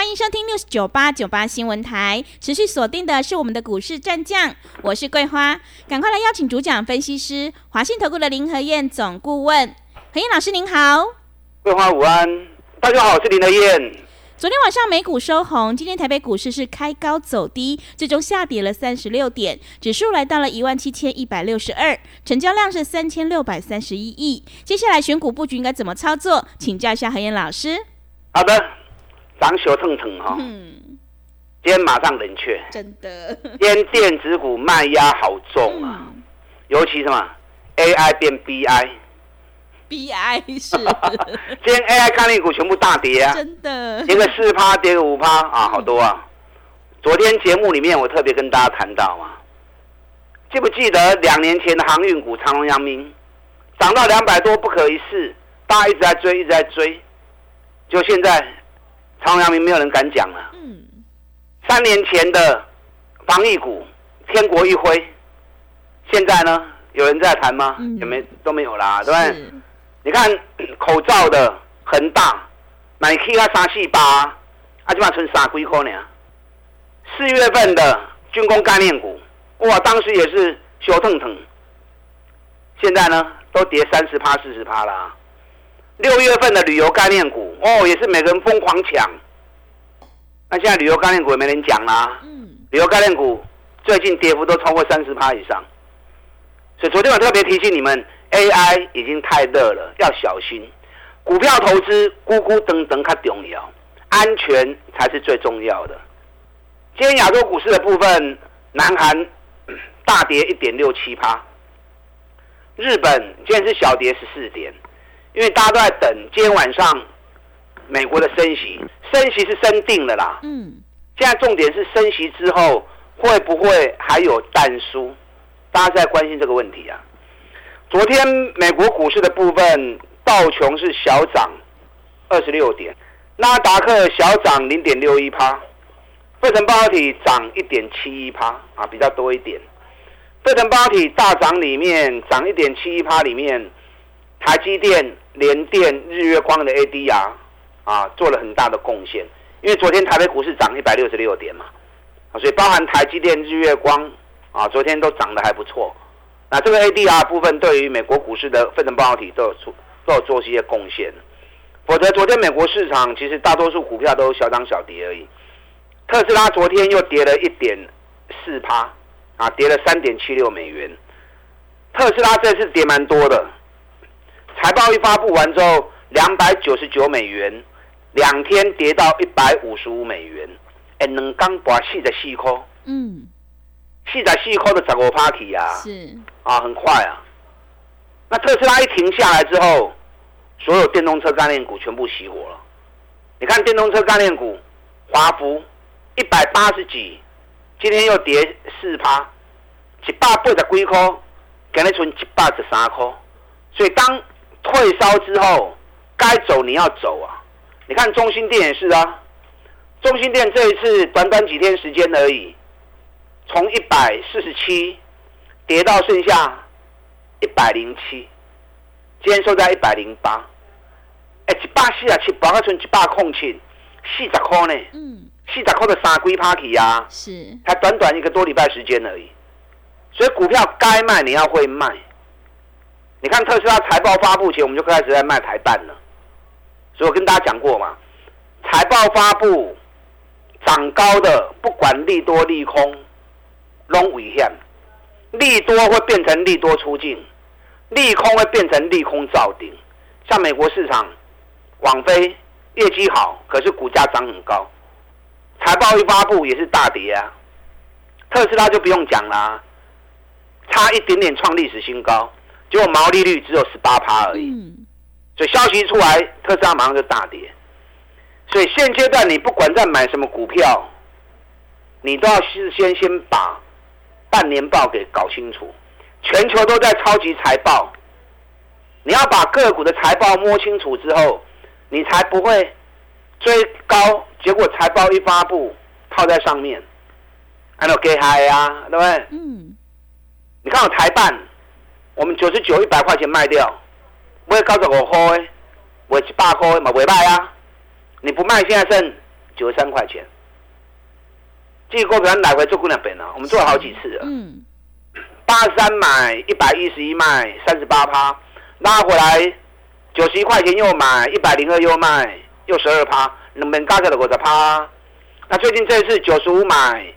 欢迎收听六九八九八新闻台，持续锁定的是我们的股市战将，我是桂花，赶快来邀请主讲分析师华信投顾的林和燕总顾问，何燕老师您好，桂花午安，大家好，我是林和燕。昨天晚上美股收红，今天台北股市是开高走低，最终下跌了三十六点，指数来到了一万七千一百六十二，成交量是三千六百三十一亿。接下来选股布局应该怎么操作？请教一下何燕老师。好的。涨小蹭蹭哈，嗯今天马上冷却，真的。今天电子股卖压好重啊，尤其什么 AI 变 BI，BI 是。今天 AI 概念股全部大跌啊，真的。跌个四趴，跌个五趴啊，好多啊。昨天节目里面我特别跟大家谈到嘛，记不记得两年前的航运股长隆、阳明涨到两百多不可一世，大家一直在追，一直在追，就现在。长阳明没有人敢讲了。嗯，三年前的防疫股，天国一挥，现在呢，有人在谈吗？也没都没有啦，对不对？你看口罩的恒大，买 K 啊三四八，啊基本剩三几块呢。四月份的军工概念股，哇，当时也是小腾腾，现在呢都跌三十趴、四十趴啦。六月份的旅游概念股哦，也是每个人疯狂抢。那现在旅游概念股也没人讲啦。嗯。旅游概念股最近跌幅都超过三十趴以上，所以昨天我特别提醒你们，AI 已经太热了，要小心。股票投资，咕咕噔噔它重要，安全才是最重要的。今天亚洲股市的部分，南韩大跌一点六七趴，日本今天是小跌十四点。因为大家都在等今天晚上美国的升息，升息是升定了啦。嗯，现在重点是升息之后会不会还有淡输？大家在关心这个问题啊。昨天美国股市的部分，道琼是小涨二十六点，纳达克小涨零点六一趴，费城半导体涨一点七一趴啊，比较多一点。费城半导体大涨里面涨一点七一趴里面，台积电。联电、日月光的 ADR 啊，做了很大的贡献。因为昨天台北股市涨一百六十六点嘛，所以包含台积电、日月光啊，昨天都涨得还不错。那这个 ADR 部分对于美国股市的分成半导体都有出都有做一些贡献。否则昨天美国市场其实大多数股票都小涨小跌而已。特斯拉昨天又跌了一点四趴，啊，跌了三点七六美元。特斯拉这次跌蛮多的。财报一发布完之后，两百九十九美元，两天跌到一百五十五美元，哎，能刚把四十四块，嗯，四十四块的十五 party 啊，是啊，很快啊。那特斯拉一停下来之后，所有电动车概念股全部熄火了。你看电动车概念股，华孚一百八十几，今天又跌四趴，一百八十几块，今日剩一百十三块，所以当。退烧之后，该走你要走啊！你看中心店也是啊，中心店这一次短短几天时间而已，从一百四十七跌到剩下一百零七，今天收在一百零八。哎，一百四十七，八块存一百空钱，四十块呢。嗯，四十块的三龟 party 啊，是，才短短一个多礼拜时间而已，所以股票该卖你要会卖。你看特斯拉财报发布前，我们就开始在卖台蛋了。所以我跟大家讲过嘛，财报发布涨高的，不管利多利空，拢危险。利多会变成利多出境，利空会变成利空造顶。像美国市场，网飞业绩好，可是股价涨很高，财报一发布也是大跌啊。特斯拉就不用讲啦，差一点点创历史新高。结果毛利率只有十八趴而已，所以消息一出来，特斯拉马上就大跌。所以现阶段你不管在买什么股票，你都要事先先把半年报给搞清楚，全球都在超级财报，你要把个股的财报摸清楚之后，你才不会追高，结果财报一发布套在上面，按照给嗨呀，对不对？嗯。你看我台办，我们九十九一百块钱卖掉，我也高十五块，我一百块嘛未卖啊。你不卖，现在剩九十三块钱。这个股票来回做过两遍了，我们做了好几次了。嗯。八十三买，一百一十一卖，三十八趴，拉回来九十一块钱又买，一百零二又卖，又十二趴，两边加起来五十趴。那最近这一次九十五买，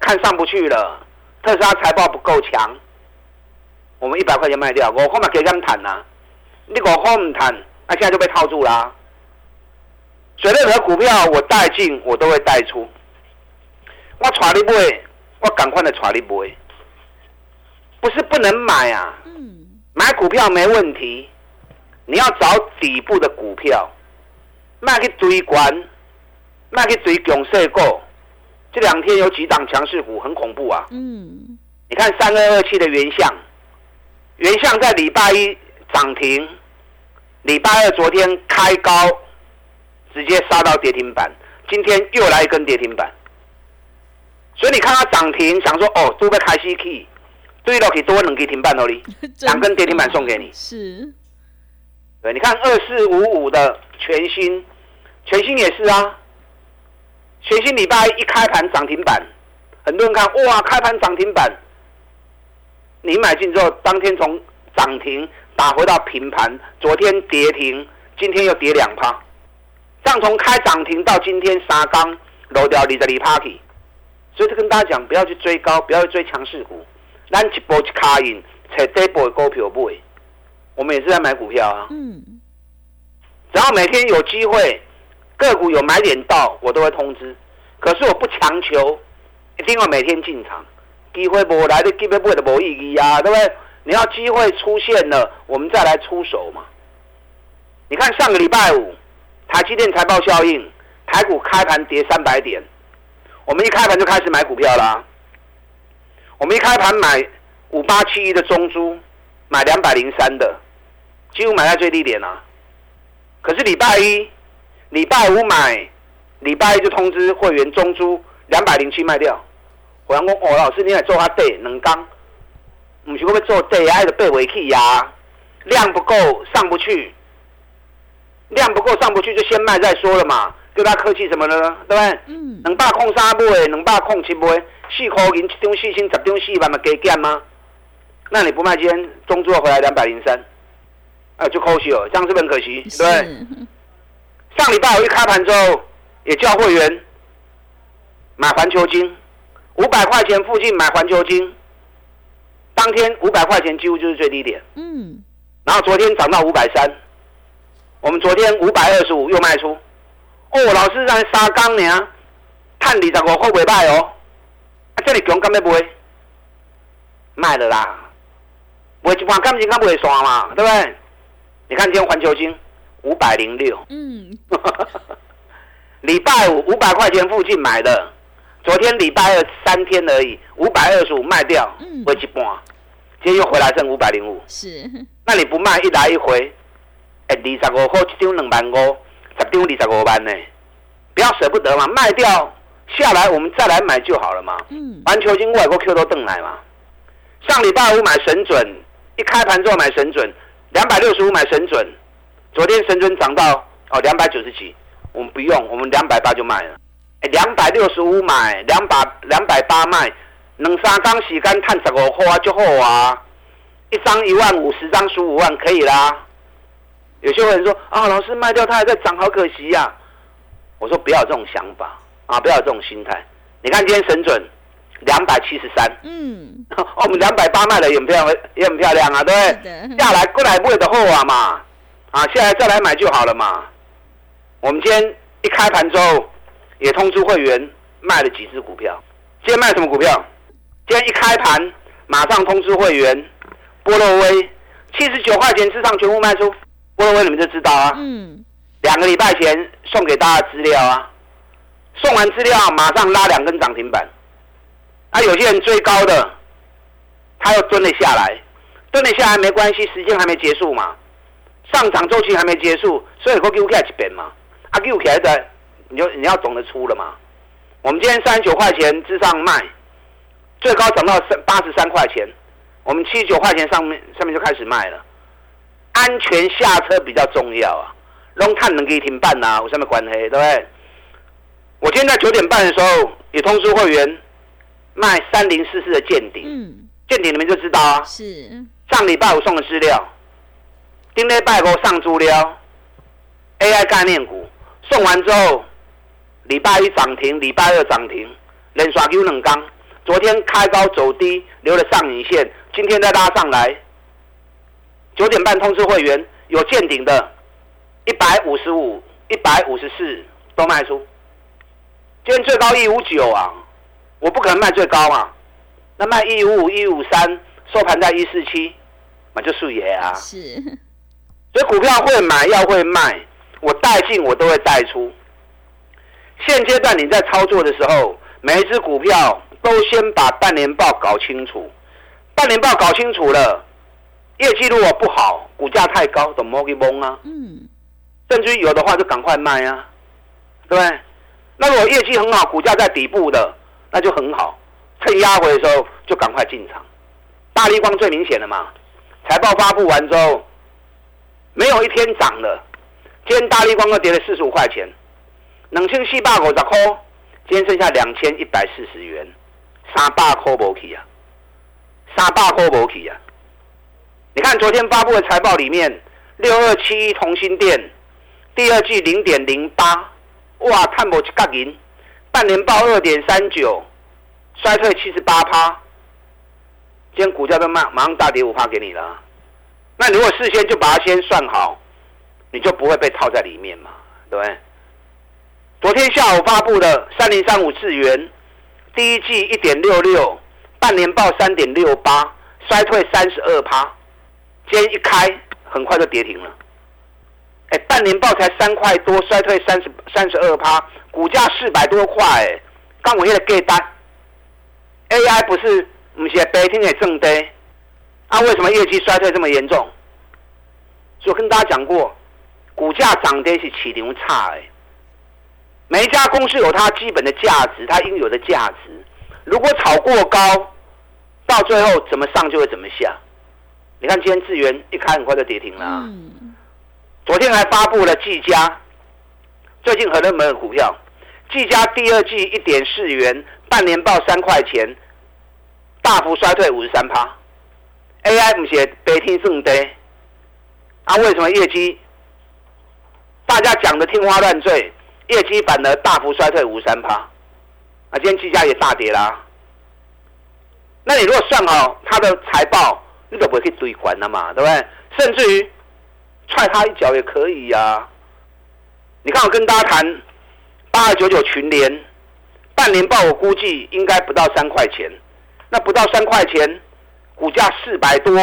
看上不去了，特斯拉财报不够强，我们一百块钱卖掉，我后面给他们谈呐，你我后面谈，那现在就被套住了。所以任何股票我带进，我都会带出。我带你买，我赶快的带你买。不是不能买啊，买股票没问题，你要找底部的股票，卖去追管，卖去追强势股。这两天有几档强势股很恐怖啊。嗯，你看三二二七的原相，原相在礼拜一涨停，礼拜二昨天开高，直接杀到跌停板，今天又来一根跌停板。所以你看它涨停，想说哦，都被开 C K。对了，可以多两根停板哦，你两根跌停板送给你。是，对，你看二四五五的全新，全新也是啊。全新礼拜一开盘涨停板，很多人看哇，开盘涨停板，你买进之后，当天从涨停打回到平盘，昨天跌停，今天又跌两趴，这样从开涨停到今天杀刚漏掉你的里 party，所以就跟大家讲，不要去追高，不要去追强势股。咱一波一卡印，找底部的股票买。我们也是在买股票啊。嗯。只要每天有机会，个股有买点到，我都会通知。可是我不强求，一定要每天进场。机会不来的，基本买的无意义啊，对不对？你要机会出现了，我们再来出手嘛。你看上个礼拜五，台积电财报效应，台股开盘跌三百点，我们一开盘就开始买股票啦。我们一开盘买五八七一的中珠，买两百零三的，几乎买在最低点啊。可是礼拜一、礼拜五买，礼拜一就通知会员中珠两百零七卖掉。我讲哦，老师你来做下对两缸，唔是我要做对，还是背尾气呀？量不够上不去，量不够上不去就先卖再说了嘛。对他客气什么呢？对不对？嗯。两百空三买，两百空七买，四块银一张四千，十张四万，嘛加减吗？那你不卖，今天中珠回来两百零三，啊，就可惜了，这样是不是很可惜？对对？上礼拜我一开盘之后，也叫会员买环球金，五百块钱附近买环球金，当天五百块钱几乎就是最低点。嗯。然后昨天涨到五百三，我们昨天五百二十五又卖出。哦，老师在沙钢呢，探二十五块袂卖哦。啊，这里强敢要卖？卖了啦，卖一半感情敢卖散嘛，对不对？你看今天环球金五百零六，嗯，礼拜五五百块钱附近买的，昨天礼拜二三天而已，五百二十五卖掉，回一半，今天又回来剩五百零五。是，那你不卖一来一回，哎，二十五块一张两万五。十丢二十五万呢，不要舍不得嘛，卖掉下来我们再来买就好了嘛。嗯，环球金外国 Q 都登来嘛。上礼拜五买神准，一开盘之后买神准，两百六十五买神准，昨天神准涨到哦两百九十几，我们不用，我们两百八就卖了。哎，两百六十五买，两百两百八卖，两三张时间探十五块就好啊，一张一万五，十张十五万可以啦。有些人说啊，老师卖掉它还在涨，好可惜呀。我说不要这种想法啊，不要这种心态。你看今天神准两百七十三，嗯，哦，我们两百八卖的也很漂亮，也很漂亮啊，对不对？下来过来不会的货啊嘛，啊，下来再来买就好了嘛。我们今天一开盘之后，也通知会员卖了几只股票。今天卖什么股票？今天一开盘马上通知会员，波洛威七十九块钱之上全部卖出。波洛威你们就知道啊。嗯。两个礼拜前送给大家资料啊，送完资料马上拉两根涨停板。啊，有些人追高的，他又蹲了下来，蹲了下来没关系，时间还没结束嘛，上涨周期还没结束，所以我给我起边嘛，啊给我起来的，你就你要懂得出了嘛。我们今天三十九块钱之上卖，最高涨到三八十三块钱，我们七十九块钱上面上面就开始卖了，安全下车比较重要啊。龙探能给你停办呐，我上面关黑，对不对？我今天在九点半的时候也通知会员卖三零四四的见顶，嗯，见顶你们就知道啊。是，上礼拜五送的资料，丁礼拜五上猪料，AI 概念股送完之后，礼拜一涨停，礼拜二涨停，连刷 Q 冷刚，昨天开高走低，留了上影线，今天再拉上来。九点半通知会员有见顶的，一百五十五、一百五十四都卖出。今天最高一五九啊，我不可能卖最高嘛，那卖一五五、一五三，收盘在一四七，那就输爷啊。是，所以股票会买要会卖，我带进我都会带出。现阶段你在操作的时候，每一只股票都先把半年报搞清楚，半年报搞清楚了，业绩如果不好，股价太高，怎么给蒙啊？嗯，甚至于有的话就赶快卖啊，对不对？那如果业绩很好，股价在底部的，那就很好，趁压回的时候就赶快进场。大力光最明显的嘛，财报发布完之后，没有一天涨的，今天大力光又跌了四十五块钱，两千四百五十块，今天剩下两千一百四十元，三百块无去啊，三百块无去啊。你看昨天发布的财报里面，六二七一同心店第二季零点零八。哇，看不起角银，半年报二点三九，衰退七十八趴，今天股价都马马上大跌五趴给你了。那你如果事先就把它先算好，你就不会被套在里面嘛，对不对？昨天下午发布的三零三五智元，第一季一点六六，半年报三点六八，衰退三十二趴，今天一开很快就跌停了。哎，半年报才三块多，衰退三十三十二趴，股价四百多块，哎，刚我现在给单，AI 不是不是白天也正低，啊，为什么业绩衰退这么严重？就跟大家讲过，股价涨跌是起牛差，哎，每一家公司有它基本的价值，它应有的价值，如果炒过高，到最后怎么上就会怎么下。你看今天智源一开很快就跌停了。嗯昨天还发布了技嘉，最近很热门的股票，技嘉第二季一点四元，半年报三块钱，大幅衰退五十三趴。AI 不是白天正低，啊，为什么业绩大家讲的天花乱坠，业绩反而大幅衰退五三趴？啊，今天技嘉也大跌啦。那你如果算好它的财报，你都不会去追管了嘛，对不对？甚至于。踹他一脚也可以呀！你看我跟大家谈八二九九群联半年报，我估计应该不到三块钱。那不到三块钱，股价四百多，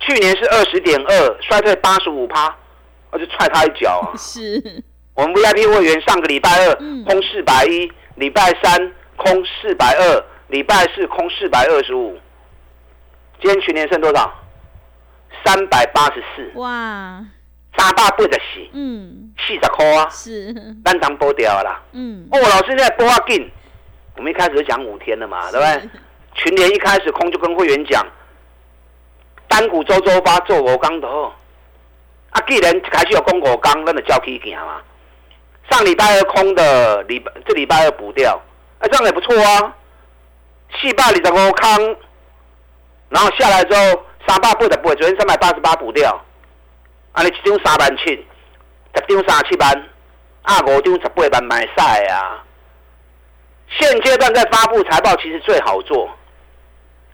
去年是二十点二，衰退八十五趴，我就踹他一脚啊！是，我们 VIP 会员上个礼拜二空四百一，礼拜三空四百二，礼拜四空四百二十五，今天群年剩多少？三百八十四。哇，三百八十四，嗯，四十块啊，是，单张剥掉啦，嗯，哦，老师现在剥啊紧，我们一开始就讲五天了嘛，对不对？群联一开始空就跟会员讲，单股周周八做五钢头，啊，既然开始有公五钢，那就交起行嘛。上礼拜二空的，礼拜这礼拜二补掉，哎，这样也不错啊，四百二十五康，然后下来之后。三百八十八，昨天三百八十八补掉，啊，你一张三万七，十张三七万，啊，五张十八万买晒啊！现阶段在发布财报，其实最好做。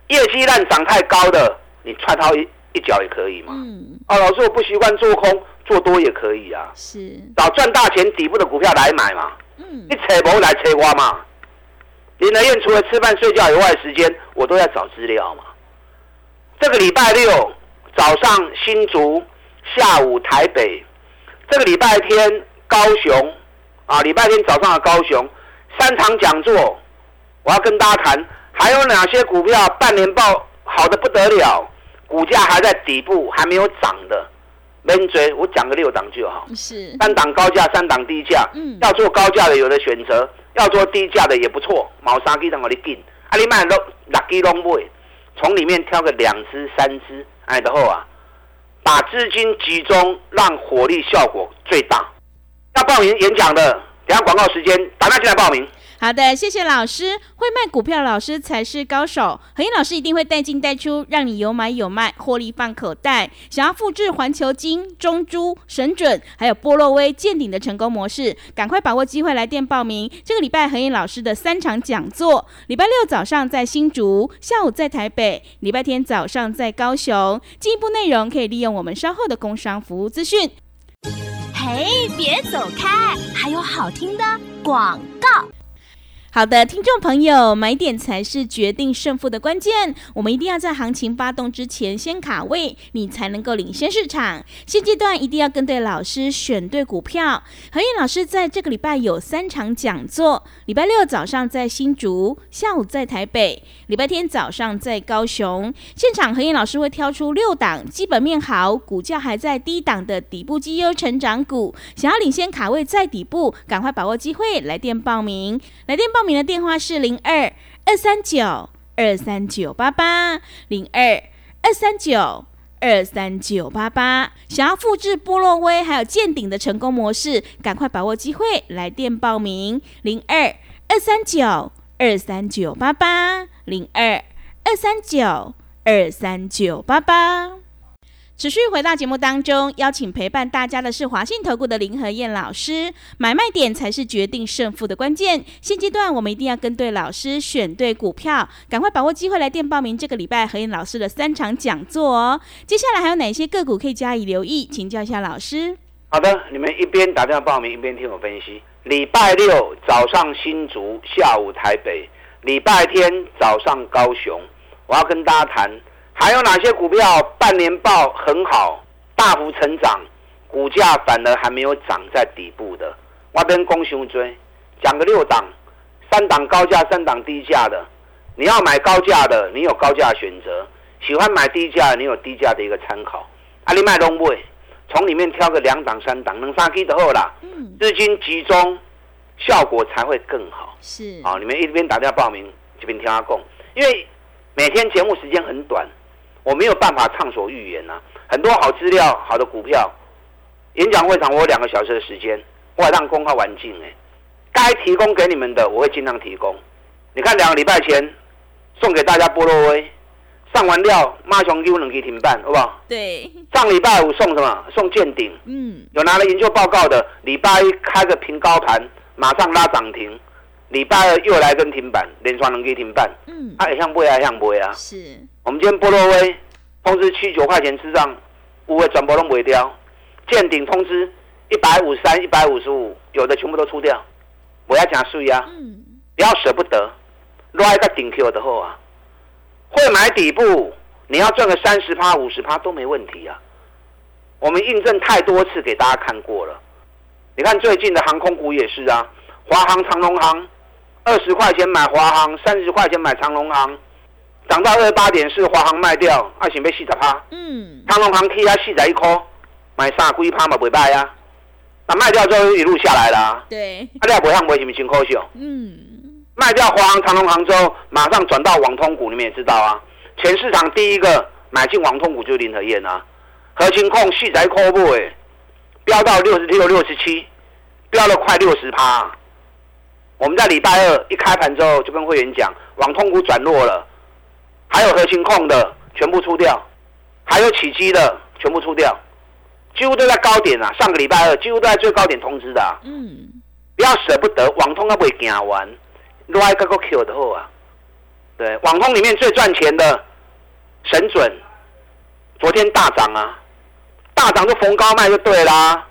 业绩烂涨太高的，你踹他一一脚也可以嘛。嗯。哦，老师，我不习惯做空，做多也可以啊。是。找赚大钱底部的股票来买嘛。嗯。你扯不来扯瓜嘛？林德燕除了吃饭睡觉以外，时间我都在找资料嘛。这个礼拜六早上新竹，下午台北。这个礼拜天高雄，啊，礼拜天早上的高雄三场讲座，我要跟大家谈，还有哪些股票半年报好的不得了，股价还在底部还没有涨的，闷追，我讲个六档就好。是三档高价，三档低价。嗯要做高价的有的选择，要做低价的也不错。毛三 G 等我你进，啊你买都六 G 拢买，从里面挑个两只、三只，哎的后啊，把资金集中，让火力效果最大。要报名演讲的，等下广告时间，打电话进来报名。好的，谢谢老师。会卖股票的老师才是高手。何燕老师一定会带进带出，让你有买有卖，获利放口袋。想要复制环球金、中珠、神准还有波洛威见顶的成功模式，赶快把握机会来电报名。这个礼拜何燕老师的三场讲座，礼拜六早上在新竹，下午在台北，礼拜天早上在高雄。进一步内容可以利用我们稍后的工商服务资讯。嘿，别走开，还有好听的广告。好的，听众朋友，买点才是决定胜负的关键。我们一定要在行情发动之前先卡位，你才能够领先市场。现阶段一定要跟对老师，选对股票。何燕老师在这个礼拜有三场讲座：礼拜六早上在新竹，下午在台北，礼拜天早上在高雄。现场何燕老师会挑出六档基本面好、股价还在低档的底部绩优成长股，想要领先卡位在底部，赶快把握机会，来电报名。来电报报名的电话是零二二三九二三九八八零二二三九二三九八八。想要复制波洛威还有见顶的成功模式，赶快把握机会，来电报名零二二三九二三九八八零二二三九二三九八八。持续回到节目当中，邀请陪伴大家的是华信投顾的林和燕老师。买卖点才是决定胜负的关键。现阶段我们一定要跟对老师，选对股票，赶快把握机会来电报名这个礼拜何燕老师的三场讲座哦。接下来还有哪些个股可以加以留意？请教一下老师。好的，你们一边打电话报名，一边听我分析。礼拜六早上新竹，下午台北；礼拜天早上高雄。我要跟大家谈，还有哪些股票半年报很好，大幅成长，股价反而还没有涨在底部的？我跟公雄追，讲个六档，三档高价，三档低价的。你要买高价的，你有高价选择；喜欢买低价的，你有低价的一个参考。阿里麦东位。从里面挑个两档、三档，能杀 K 的后啦，嗯，资金集中，效果才会更好。是好，你们一边打电话报名，这边听他供，因为每天节目时间很短，我没有办法畅所欲言呐、很多好资料、好的股票，演讲会场我有两个小时的时间，我还让公告完尽哎，该提供给你们的我会尽量提供。你看两个礼拜前送给大家波洛威，上完料马上给我能给停办，好不好？对，上礼拜五送什么？送见顶。嗯，有拿了研究报告的，礼拜一开个平高盘，马上拉涨停；礼拜二又来跟停板，连双能给停板。嗯，啊，也像不会啊，像不会啊。是我们今天波洛威通知七九块钱之上，五位转播都没掉。见顶通知一百五十三、一百五十五，有的全部都出掉。我要讲税啊，嗯，不要舍不得，落一个顶 Q 的后啊，会买底部，你要赚个三十趴、五十趴都没问题啊。我们印证太多次给大家看过了。你看最近的航空股也是啊，华航、长龙航，二十块钱买华航，三十块钱买长龙航，涨到二十八点四，华航卖掉，二想被四十趴，嗯，长隆航 K 啊四十一块，买三几趴嘛袂歹啊。那卖掉之后一路下来啦、啊，对，啊你也不像买是不是真可惜？嗯，卖掉华航、长隆航之后，马上转到网通股，你们也知道啊。全市场第一个买进网通股就是林和燕啊，核心控细仔科布哎，飙到六十六、六十七，飙了快六十趴。我们在礼拜二一开盘之后就跟会员讲，网通股转弱了，还有核心控的全部出掉，还有起基的全部出掉，几乎都在高点啊。上个礼拜二几乎都在最高点通知的、啊。嗯，不要舍不得，网通它不会行完，落爱个个 Q 的后啊。对，网通里面最赚钱的神准，昨天大涨啊，大涨就逢高卖就对啦。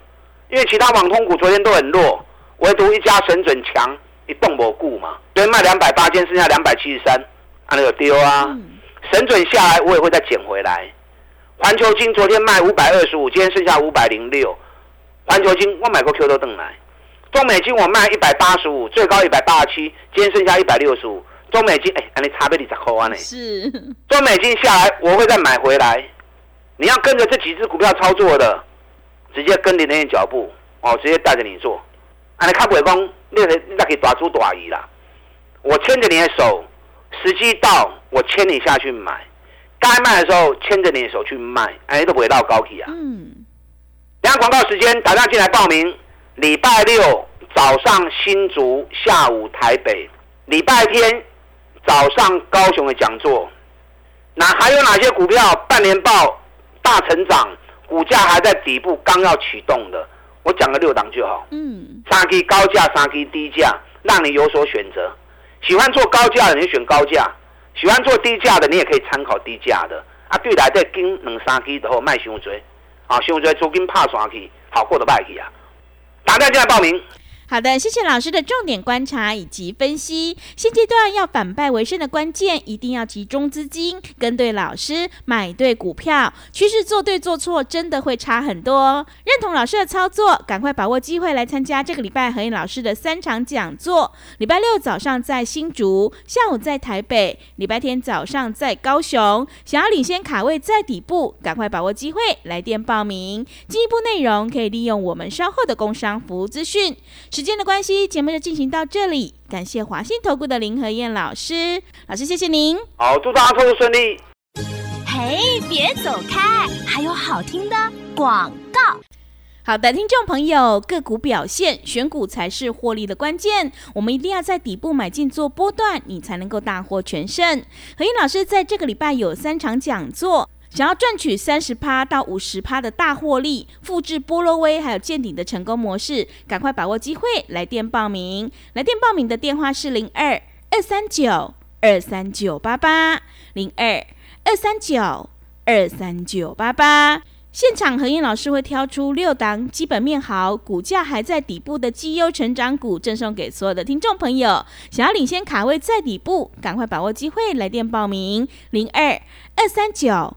因为其他网通股昨天都很弱，唯独一家神准强，一动我顾嘛。昨天卖两百八，今天剩下两百七十三，啊那个丢啊。嗯神准下来，我也会再捡回来。环球金昨天卖五百二十五，今天剩下五百零六。环球金我买过 Q 都邓来。中美金我卖一百八十五，最高一百八十七，今天剩下一百六十五。中美金哎，安尼差别二十块安呢。是，中美金下来，我会再买回来。你要跟着这几只股票操作的，直接跟林天脚步哦，直接带着你做。啊，你看不会讲，你你那可以打出大意啦。我牵着你的手，时机到，我牵你下去买。该卖的时候，牵着你的手去卖，哎，都不会到高企啊。嗯。等下广告时间，打电话进来报名。礼拜六早上新竹，下午台北。礼拜天早上高雄的讲座。那还有哪些股票半年报大成长，股价还在底部，刚要启动的？我讲个六档就好。嗯。三 K 高价，三 K 低价，让你有所选择。喜欢做高价的，你选高价；喜欢做低价的，你也可以参考低价的。啊，对来再跟两三 K 的后卖熊追，啊，熊追租金怕刷去，好过的卖去啊。打电话进来报名。好的，谢谢老师的重点观察以及分析。现阶段要反败为胜的关键，一定要集中资金，跟对老师，买对股票。趋势做对做错，真的会差很多。认同老师的操作，赶快把握机会来参加这个礼拜何燕老师的三场讲座。礼拜六早上在新竹，下午在台北，礼拜天早上在高雄。想要领先卡位在底部，赶快把握机会来电报名。进一步内容可以利用我们稍后的工商服务资讯。时间的关系，节目就进行到这里。感谢华信投顾的林和燕老师，老师谢谢您。好，祝大家投资顺利。嘿，别走开，还有好听的广告。好的，听众朋友，个股表现，选股才是获利的关键。我们一定要在底部买进做波段，你才能够大获全胜。何燕老师在这个礼拜有三场讲座。想要赚取三十趴到五十趴的大获利，复制波罗威还有见顶的成功模式，赶快把握机会，来电报名。来电报名的电话是零二二三九二三九八八零二二三九二三九八八。现场何燕老师会挑出六档基本面好、股价还在底部的绩优成长股，赠送给所有的听众朋友。想要领先卡位在底部，赶快把握机会，来电报名零二二三九。